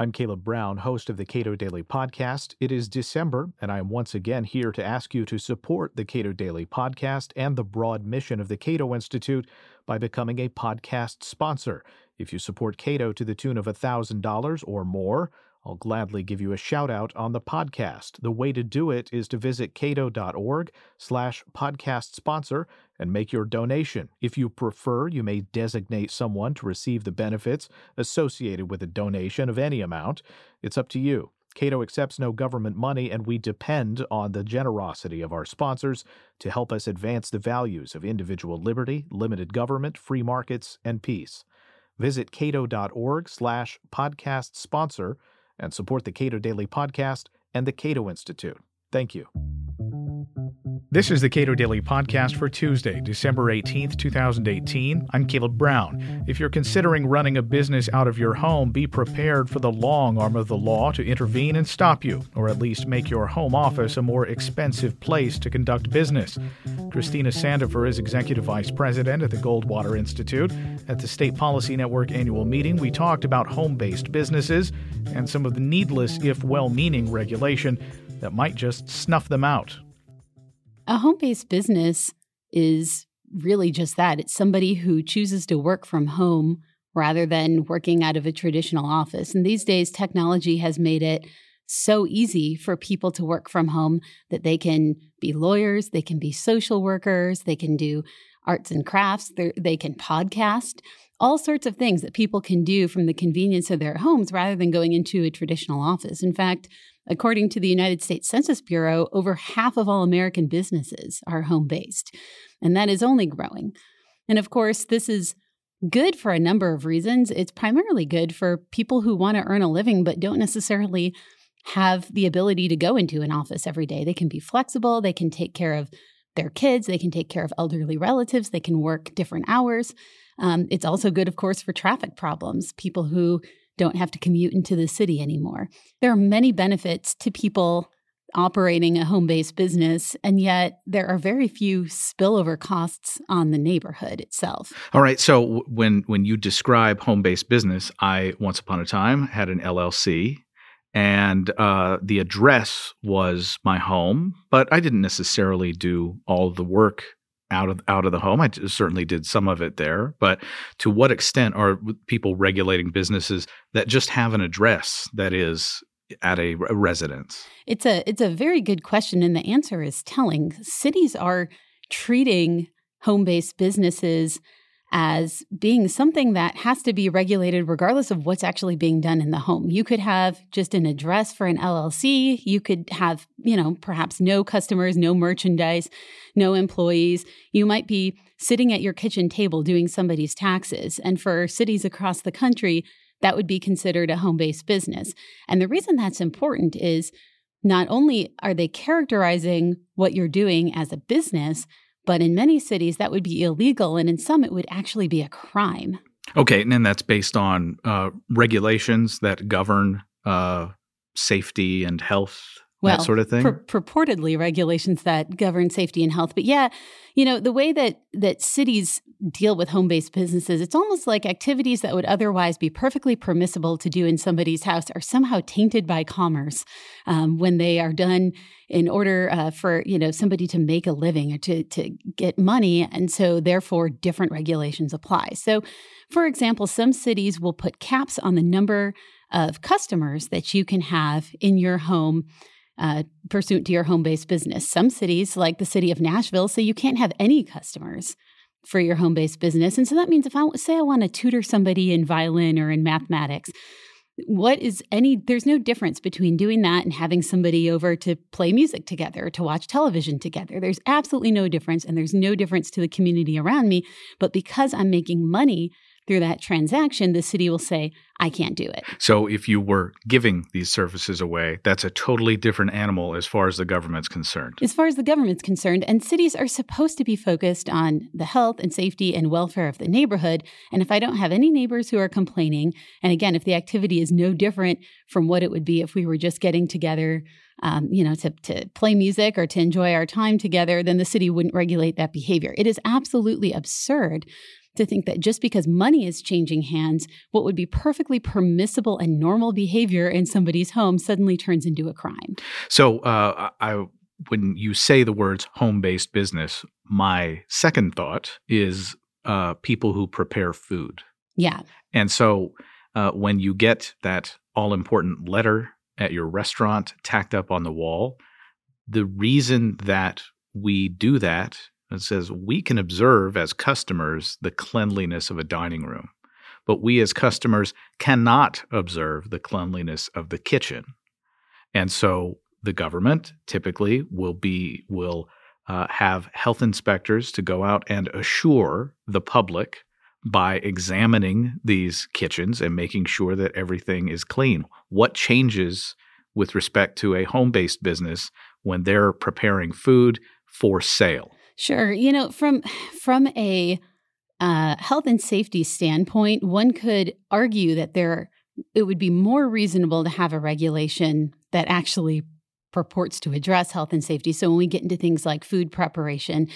I'm Caleb Brown, host of the Cato Daily Podcast. It is December, and I am once again here to ask you to support the Cato Daily Podcast and the broad mission of the Cato Institute by becoming a podcast sponsor. If you support Cato to the tune of $1,000 or more, I'll gladly give you a shout out on the podcast. The way to do it is to visit cato.org slash podcast sponsor and make your donation. If you prefer, you may designate someone to receive the benefits associated with a donation of any amount. It's up to you. Cato accepts no government money, and we depend on the generosity of our sponsors to help us advance the values of individual liberty, limited government, free markets, and peace. Visit cato.org slash podcast sponsor and support the Cato Daily Podcast and the Cato Institute. Thank you. This is the Cato Daily Podcast for Tuesday, December 18th, 2018. I'm Caleb Brown. If you're considering running a business out of your home, be prepared for the long arm of the law to intervene and stop you, or at least make your home office a more expensive place to conduct business. Christina Sandefur is Executive Vice President at the Goldwater Institute. At the State Policy Network annual meeting, we talked about home based businesses and some of the needless, if well meaning, regulation that might just snuff them out. A home based business is really just that it's somebody who chooses to work from home rather than working out of a traditional office. And these days, technology has made it so easy for people to work from home that they can be lawyers, they can be social workers, they can do arts and crafts, they can podcast, all sorts of things that people can do from the convenience of their homes rather than going into a traditional office. In fact, According to the United States Census Bureau, over half of all American businesses are home based, and that is only growing. And of course, this is good for a number of reasons. It's primarily good for people who want to earn a living but don't necessarily have the ability to go into an office every day. They can be flexible, they can take care of their kids, they can take care of elderly relatives, they can work different hours. Um, it's also good, of course, for traffic problems. People who don't have to commute into the city anymore. There are many benefits to people operating a home based business, and yet there are very few spillover costs on the neighborhood itself. All right. So when when you describe home based business, I once upon a time had an LLC. And uh, the address was my home, but I didn't necessarily do all the work out of out of the home. I certainly did some of it there, but to what extent are people regulating businesses that just have an address that is at a, residence? It's a it's a very good question, and the answer is telling. Cities are treating home-based businesses as being something that has to be regulated regardless of what's actually being done in the home. You could have just an address for an LLC. You could have, you know, perhaps no customers, no merchandise, no employees. You might be sitting at your kitchen table doing somebody's taxes. And for cities across the country, that would be considered a home based business. And the reason that's important is not only are they characterizing what you're doing as a business, but in many cities, that would be illegal. And in some, it would actually be a crime. Okay. And then that's based on uh, regulations that govern uh, safety and health well, that sort of thing? Pur- purportedly regulations that govern safety and health. But yeah, you know, the way that that cities deal with home-based businesses, it's almost like activities that would otherwise be perfectly permissible to do in somebody's house are somehow tainted by commerce um, when they are done in order uh, for you know somebody to make a living or to to get money, and so therefore different regulations apply. So, for example, some cities will put caps on the number of customers that you can have in your home uh, pursuant to your home based business. Some cities, like the city of Nashville, say you can't have any customers for your home based business. And so that means if I say I want to tutor somebody in violin or in mathematics, what is any there's no difference between doing that and having somebody over to play music together to watch television together there's absolutely no difference and there's no difference to the community around me but because i'm making money through that transaction, the city will say, I can't do it. So if you were giving these services away, that's a totally different animal as far as the government's concerned. As far as the government's concerned, and cities are supposed to be focused on the health and safety and welfare of the neighborhood. And if I don't have any neighbors who are complaining, and again, if the activity is no different from what it would be if we were just getting together um, you know, to, to play music or to enjoy our time together, then the city wouldn't regulate that behavior. It is absolutely absurd to think that just because money is changing hands, what would be perfectly permissible and normal behavior in somebody's home suddenly turns into a crime. So, uh, I when you say the words home-based business, my second thought is uh, people who prepare food. Yeah. And so, uh, when you get that all-important letter at your restaurant tacked up on the wall, the reason that we do that it says we can observe as customers the cleanliness of a dining room, but we as customers cannot observe the cleanliness of the kitchen. And so the government typically will be will uh, have health inspectors to go out and assure the public by examining these kitchens and making sure that everything is clean. What changes with respect to a home based business when they're preparing food for sale? Sure. You know, from from a uh, health and safety standpoint, one could argue that there it would be more reasonable to have a regulation that actually purports to address health and safety. So when we get into things like food preparation,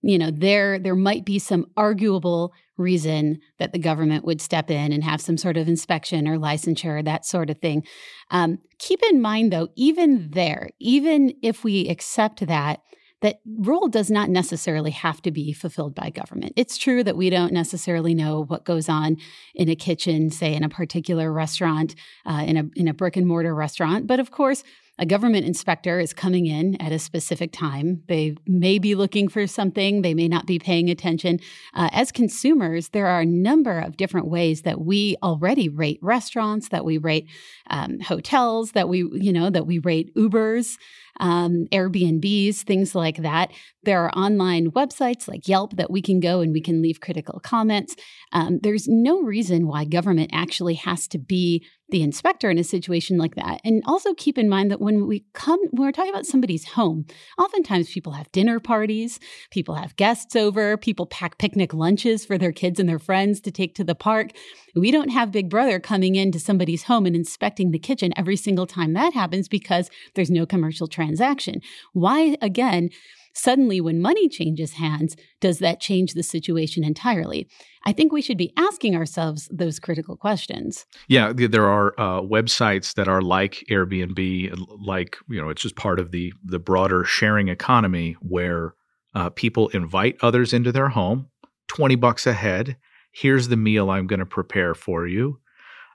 you know, there there might be some arguable reason that the government would step in and have some sort of inspection or licensure, or that sort of thing. Um, keep in mind, though, even there, even if we accept that, that role does not necessarily have to be fulfilled by government. It's true that we don't necessarily know what goes on in a kitchen, say in a particular restaurant, uh, in a in a brick and mortar restaurant. But of course, a government inspector is coming in at a specific time. They may be looking for something, they may not be paying attention. Uh, as consumers, there are a number of different ways that we already rate restaurants, that we rate um, hotels, that we, you know, that we rate Ubers um, Airbnbs, things like that. There are online websites like Yelp that we can go and we can leave critical comments. Um, there's no reason why government actually has to be the inspector in a situation like that. And also keep in mind that when we come, when we're talking about somebody's home, oftentimes people have dinner parties, people have guests over, people pack picnic lunches for their kids and their friends to take to the park. We don't have Big Brother coming into somebody's home and inspecting the kitchen every single time that happens because there's no commercial transaction. Why, again, suddenly when money changes hands, does that change the situation entirely? I think we should be asking ourselves those critical questions. Yeah, there are uh, websites that are like Airbnb, like you know, it's just part of the the broader sharing economy where uh, people invite others into their home, twenty bucks a head. Here's the meal I'm going to prepare for you.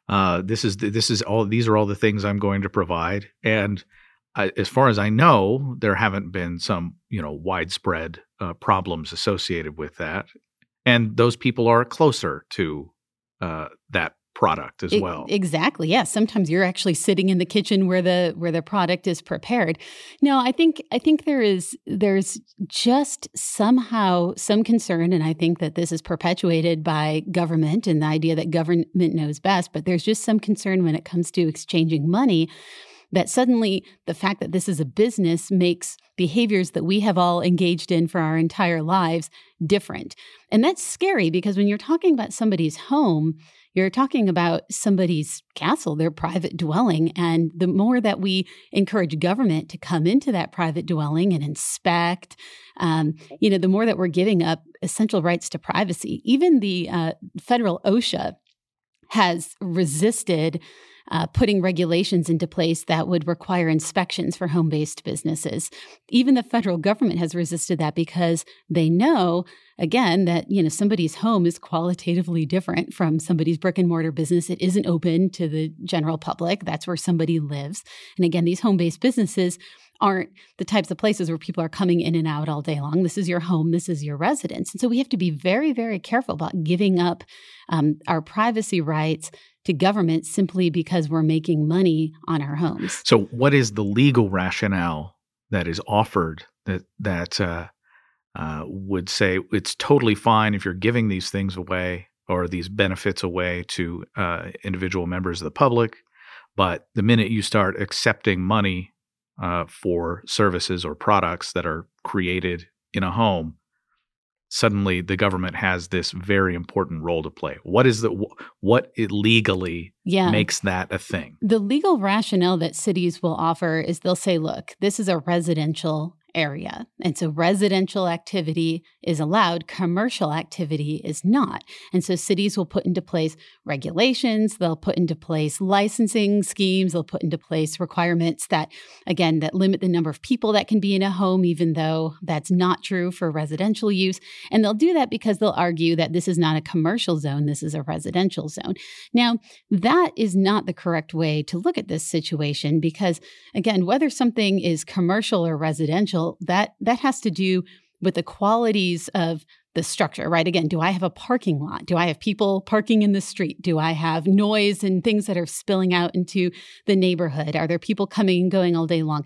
Uh, this is this is all. These are all the things I'm going to provide, and I, as far as I know, there haven't been some you know widespread uh, problems associated with that, and those people are closer to uh, that product as well. Exactly. Yeah. Sometimes you're actually sitting in the kitchen where the where the product is prepared. No, I think I think there is there's just somehow some concern and I think that this is perpetuated by government and the idea that government knows best, but there's just some concern when it comes to exchanging money that suddenly the fact that this is a business makes behaviors that we have all engaged in for our entire lives different. And that's scary because when you're talking about somebody's home, you're talking about somebody's castle, their private dwelling. And the more that we encourage government to come into that private dwelling and inspect, um, you know, the more that we're giving up essential rights to privacy. Even the uh, federal OSHA has resisted uh, putting regulations into place that would require inspections for home based businesses. Even the federal government has resisted that because they know again that you know somebody's home is qualitatively different from somebody's brick and mortar business it isn't open to the general public that's where somebody lives and again these home-based businesses aren't the types of places where people are coming in and out all day long. This is your home, this is your residence. And so we have to be very, very careful about giving up um, our privacy rights to government simply because we're making money on our homes. So, what is the legal rationale that is offered that that uh, uh, would say it's totally fine if you're giving these things away or these benefits away to uh, individual members of the public, but the minute you start accepting money uh, for services or products that are created in a home, suddenly the government has this very important role to play. What is the what it legally yeah. makes that a thing? The legal rationale that cities will offer is they'll say, look, this is a residential area. And so residential activity is allowed, commercial activity is not. And so cities will put into place regulations, they'll put into place licensing schemes, they'll put into place requirements that, again, that limit the number of people that can be in a home, even though that's not true for residential use. And they'll do that because they'll argue that this is not a commercial zone, this is a residential zone. Now, that is not the correct way to look at this situation because, again, whether something is commercial or residential, that that has to do with the qualities of the structure, right? Again, do I have a parking lot? Do I have people parking in the street? Do I have noise and things that are spilling out into the neighborhood? Are there people coming and going all day long?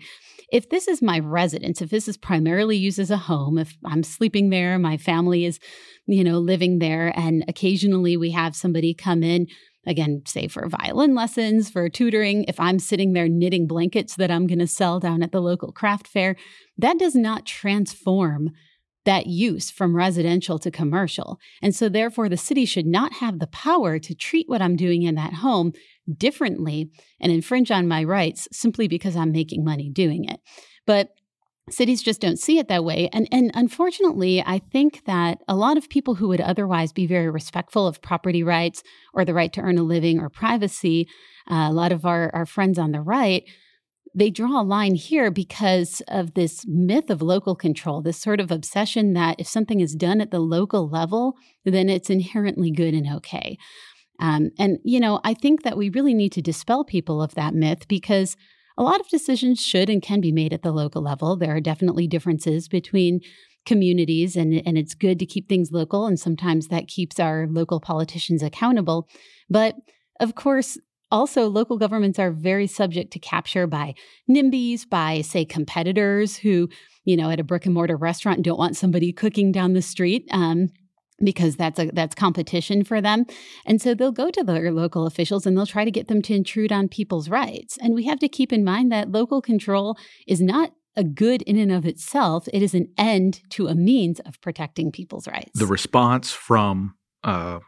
If this is my residence, if this is primarily used as a home, if I'm sleeping there, my family is, you know, living there, and occasionally we have somebody come in again, say for violin lessons, for tutoring, if I'm sitting there knitting blankets that I'm going to sell down at the local craft fair, that does not transform that use from residential to commercial. And so, therefore, the city should not have the power to treat what I'm doing in that home differently and infringe on my rights simply because I'm making money doing it. But cities just don't see it that way. And and unfortunately i think that a lot of people who would otherwise be very respectful of property rights or the right to earn a living or privacy uh, a lot of our, our friends on the right they draw a line here because of this myth of local control this sort of obsession that if something is done at the local level then it's inherently good and okay. Um, and you know i think that we really need to dispel people of that myth because a lot of decisions should and can be made at the local level. There are definitely differences between communities, and, and it's good to keep things local. And sometimes that keeps our local politicians accountable. But of course, also, local governments are very subject to capture by NIMBYs, by, say, competitors who, you know, at a brick and mortar restaurant don't want somebody cooking down the street. Um, because that's a that's competition for them. And so they'll go to their local officials and they'll try to get them to intrude on people's rights. And we have to keep in mind that local control is not a good in and of itself. It is an end to a means of protecting people's rights. The response from uh,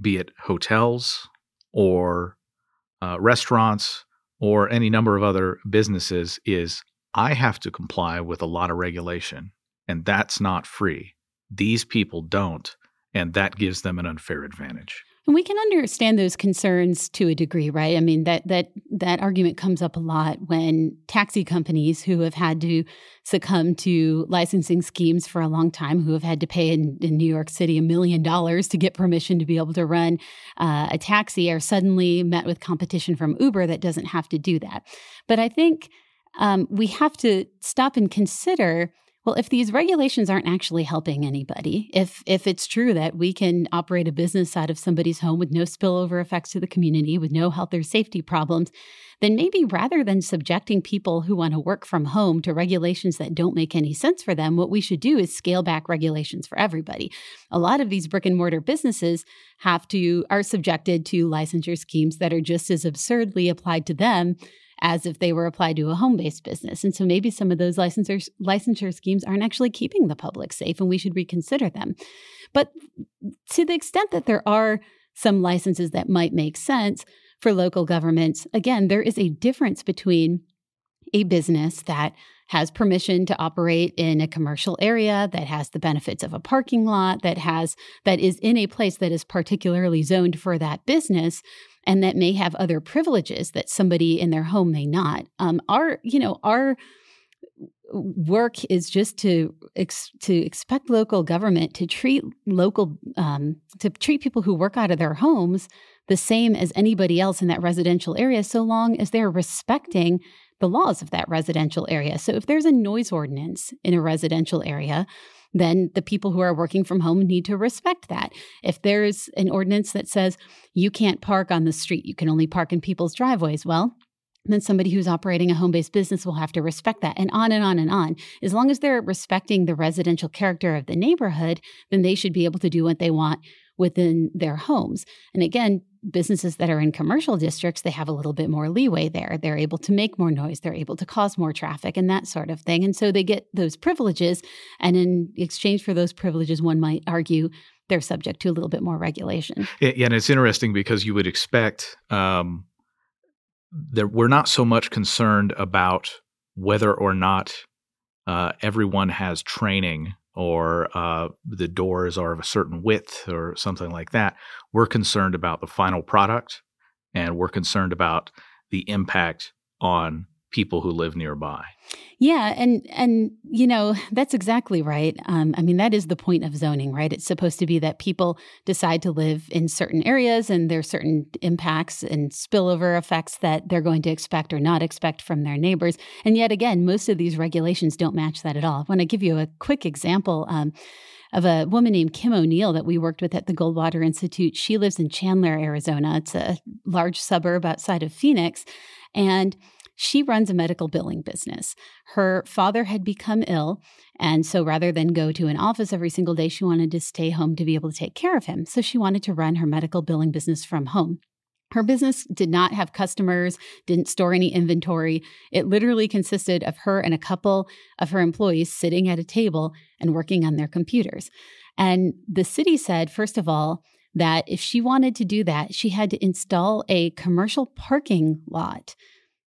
be it hotels or uh, restaurants or any number of other businesses is I have to comply with a lot of regulation, and that's not free. These people don't, and that gives them an unfair advantage. And we can understand those concerns to a degree, right? I mean that that that argument comes up a lot when taxi companies who have had to succumb to licensing schemes for a long time, who have had to pay in, in New York City a million dollars to get permission to be able to run uh, a taxi, are suddenly met with competition from Uber that doesn't have to do that. But I think um, we have to stop and consider well, if these regulations aren't actually helping anybody, if if it's true that we can operate a business out of somebody's home with no spillover effects to the community, with no health or safety problems, then maybe rather than subjecting people who want to work from home to regulations that don't make any sense for them, what we should do is scale back regulations for everybody. A lot of these brick and mortar businesses have to are subjected to licensure schemes that are just as absurdly applied to them as if they were applied to a home based business. And so maybe some of those licensure, licensure schemes aren't actually keeping the public safe and we should reconsider them. But to the extent that there are some licenses that might make sense for local governments, again, there is a difference between a business that has permission to operate in a commercial area that has the benefits of a parking lot that has that is in a place that is particularly zoned for that business and that may have other privileges that somebody in their home may not. Um, our, you know, our work is just to ex- to expect local government to treat local um, to treat people who work out of their homes the same as anybody else in that residential area, so long as they're respecting the laws of that residential area. So if there's a noise ordinance in a residential area, then the people who are working from home need to respect that. If there's an ordinance that says you can't park on the street, you can only park in people's driveways, well, then somebody who's operating a home based business will have to respect that, and on and on and on. As long as they're respecting the residential character of the neighborhood, then they should be able to do what they want within their homes. And again, businesses that are in commercial districts, they have a little bit more leeway there. They're able to make more noise, they're able to cause more traffic and that sort of thing. And so they get those privileges. And in exchange for those privileges, one might argue they're subject to a little bit more regulation. Yeah, and it's interesting because you would expect um, that we're not so much concerned about whether or not uh, everyone has training or uh, the doors are of a certain width or something like that. We're concerned about the final product and we're concerned about the impact on people who live nearby. Yeah, and and you know that's exactly right. Um, I mean that is the point of zoning, right? It's supposed to be that people decide to live in certain areas, and there's certain impacts and spillover effects that they're going to expect or not expect from their neighbors. And yet again, most of these regulations don't match that at all. I want to give you a quick example. Um, of a woman named Kim O'Neill that we worked with at the Goldwater Institute. She lives in Chandler, Arizona. It's a large suburb outside of Phoenix. And she runs a medical billing business. Her father had become ill, and so rather than go to an office every single day, she wanted to stay home to be able to take care of him. So she wanted to run her medical billing business from home. Her business did not have customers, didn't store any inventory. It literally consisted of her and a couple of her employees sitting at a table and working on their computers. And the city said, first of all, that if she wanted to do that, she had to install a commercial parking lot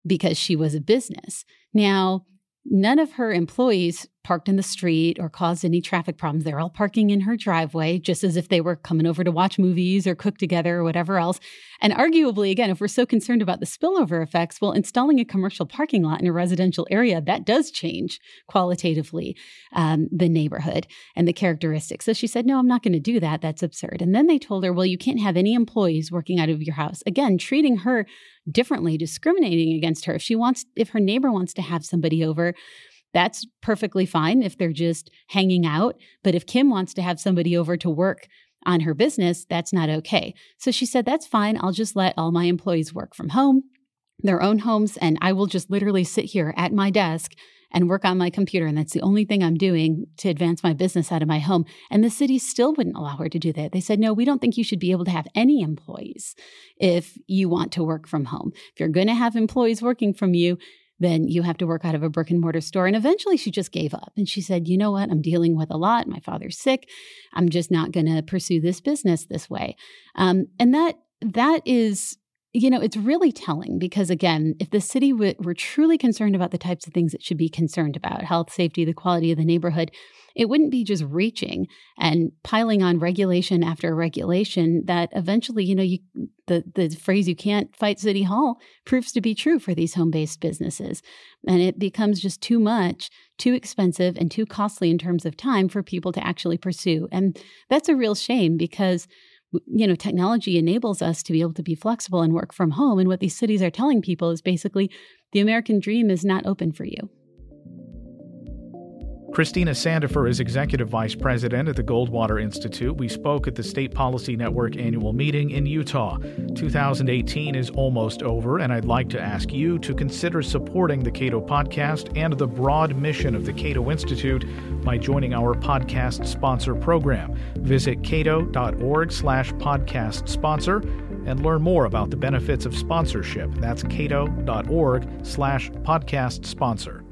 because she was a business. Now, none of her employees parked in the street or caused any traffic problems. They're all parking in her driveway, just as if they were coming over to watch movies or cook together or whatever else. And arguably, again, if we're so concerned about the spillover effects, well, installing a commercial parking lot in a residential area, that does change qualitatively um, the neighborhood and the characteristics. So she said, No, I'm not going to do that. That's absurd. And then they told her, Well, you can't have any employees working out of your house. Again, treating her differently, discriminating against her. If she wants, if her neighbor wants to have somebody over, that's perfectly fine if they're just hanging out. But if Kim wants to have somebody over to work on her business, that's not okay. So she said, That's fine. I'll just let all my employees work from home, their own homes, and I will just literally sit here at my desk and work on my computer. And that's the only thing I'm doing to advance my business out of my home. And the city still wouldn't allow her to do that. They said, no, we don't think you should be able to have any employees if you want to work from home. If you're going to have employees working from you, then you have to work out of a brick and mortar store. And eventually she just gave up and she said, you know what? I'm dealing with a lot. My father's sick. I'm just not going to pursue this business this way. Um, and that, that is you know, it's really telling because, again, if the city w- were truly concerned about the types of things it should be concerned about health, safety, the quality of the neighborhood it wouldn't be just reaching and piling on regulation after regulation that eventually, you know, you the the phrase you can't fight city hall proves to be true for these home-based businesses. And it becomes just too much, too expensive and too costly in terms of time for people to actually pursue. And that's a real shame because you know technology enables us to be able to be flexible and work from home. And what these cities are telling people is basically the american dream is not open for you Christina Sandefur is Executive Vice President at the Goldwater Institute. We spoke at the State Policy Network annual meeting in Utah. 2018 is almost over, and I'd like to ask you to consider supporting the Cato podcast and the broad mission of the Cato Institute by joining our podcast sponsor program. Visit cato.org slash podcast sponsor and learn more about the benefits of sponsorship. That's cato.org slash podcast sponsor.